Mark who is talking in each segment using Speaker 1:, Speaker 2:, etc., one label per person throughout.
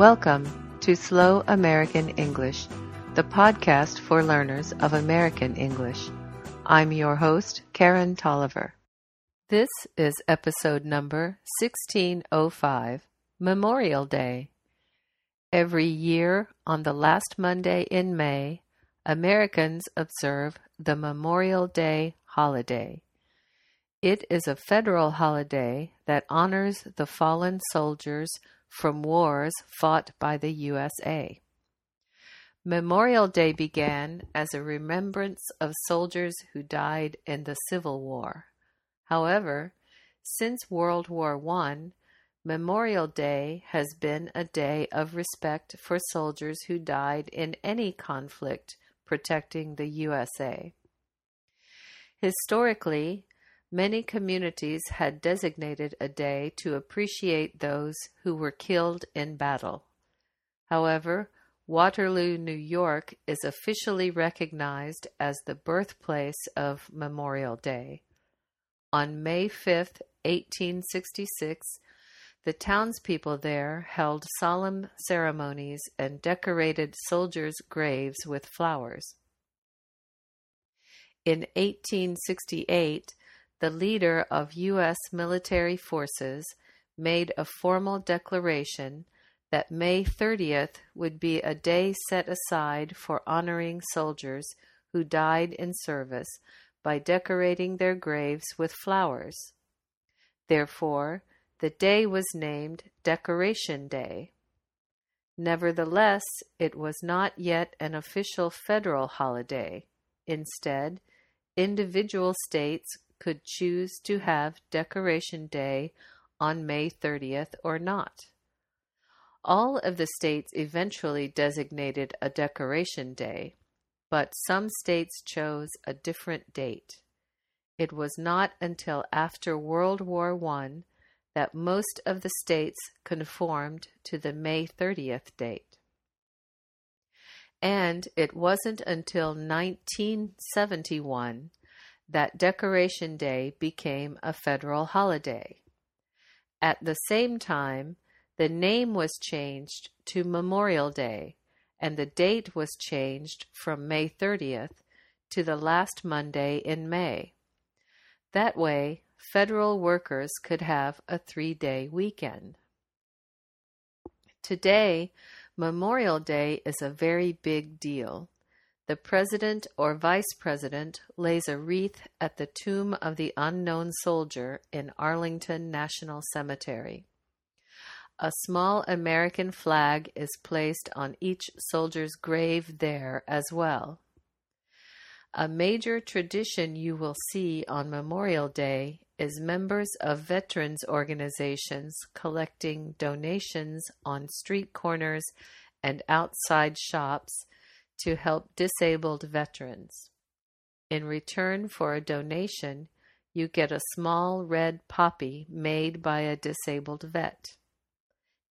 Speaker 1: Welcome to Slow American English, the podcast for learners of American English. I'm your host, Karen Tolliver. This is episode number 1605, Memorial Day. Every year, on the last Monday in May, Americans observe the Memorial Day holiday. It is a federal holiday that honors the fallen soldiers from wars fought by the USA. Memorial Day began as a remembrance of soldiers who died in the Civil War. However, since World War I, Memorial Day has been a day of respect for soldiers who died in any conflict protecting the USA. Historically, Many communities had designated a day to appreciate those who were killed in battle. However, Waterloo, New York is officially recognized as the birthplace of Memorial Day. On May 5, 1866, the townspeople there held solemn ceremonies and decorated soldiers' graves with flowers. In 1868, the leader of U.S. military forces made a formal declaration that May 30th would be a day set aside for honoring soldiers who died in service by decorating their graves with flowers. Therefore, the day was named Decoration Day. Nevertheless, it was not yet an official federal holiday. Instead, individual states could choose to have Decoration Day on May 30th or not. All of the states eventually designated a Decoration Day, but some states chose a different date. It was not until after World War I that most of the states conformed to the May 30th date. And it wasn't until 1971 that Decoration Day became a federal holiday. At the same time, the name was changed to Memorial Day, and the date was changed from May 30th to the last Monday in May. That way, federal workers could have a three day weekend. Today, Memorial Day is a very big deal. The president or vice president lays a wreath at the tomb of the unknown soldier in Arlington National Cemetery. A small American flag is placed on each soldier's grave there as well. A major tradition you will see on Memorial Day is members of veterans organizations collecting donations on street corners and outside shops to help disabled veterans. In return for a donation, you get a small red poppy made by a disabled vet.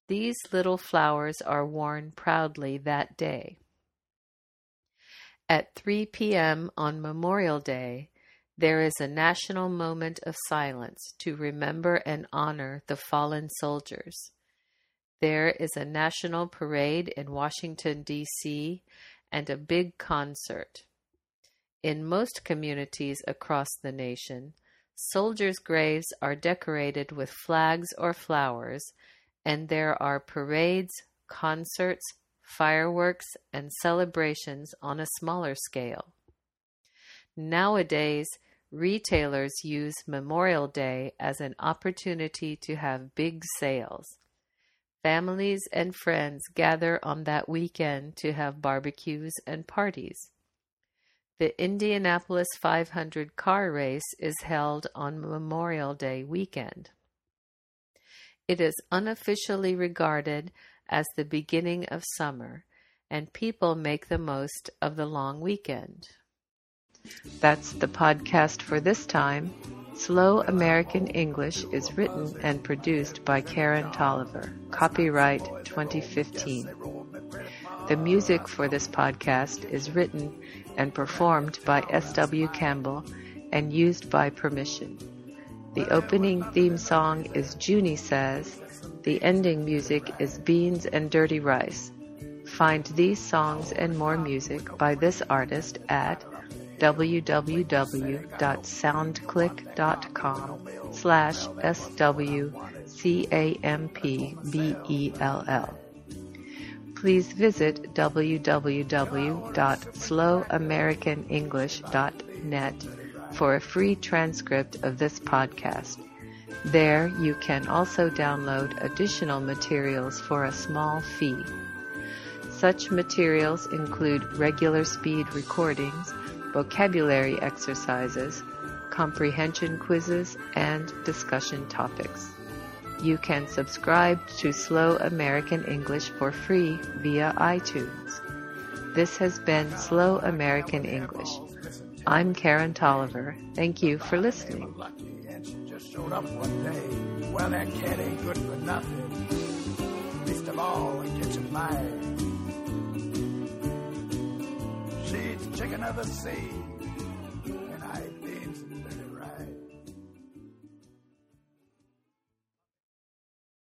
Speaker 1: These little flowers are worn proudly that day. At 3 p.m. on Memorial Day, there is a national moment of silence to remember and honor the fallen soldiers. There is a national parade in Washington, D.C., and a big concert. In most communities across the nation, soldiers' graves are decorated with flags or flowers, and there are parades, concerts, fireworks, and celebrations on a smaller scale. Nowadays, retailers use Memorial Day as an opportunity to have big sales. Families and friends gather on that weekend to have barbecues and parties. The Indianapolis 500 car race is held on Memorial Day weekend. It is unofficially regarded as the beginning of summer, and people make the most of the long weekend. That's the podcast for this time. Slow American English is written and produced by Karen Tolliver. Copyright 2015. The music for this podcast is written and performed by S.W. Campbell and used by permission. The opening theme song is Junie Says The ending music is Beans and Dirty Rice. Find these songs and more music by this artist at www.soundclick.com slash S-W-C-A-M-P-B-E-L-L. Please visit www.slowamericanenglish.net for a free transcript of this podcast. There you can also download additional materials for a small fee. Such materials include regular speed recordings, vocabulary exercises, comprehension quizzes, and discussion topics. You can subscribe to Slow American English for free via iTunes. This has been Slow American English. I'm Karen Tolliver. Thank you for listening.
Speaker 2: Well, that cat ain't good for nothing. Least of all, it gets mad. She's chicken of the sea.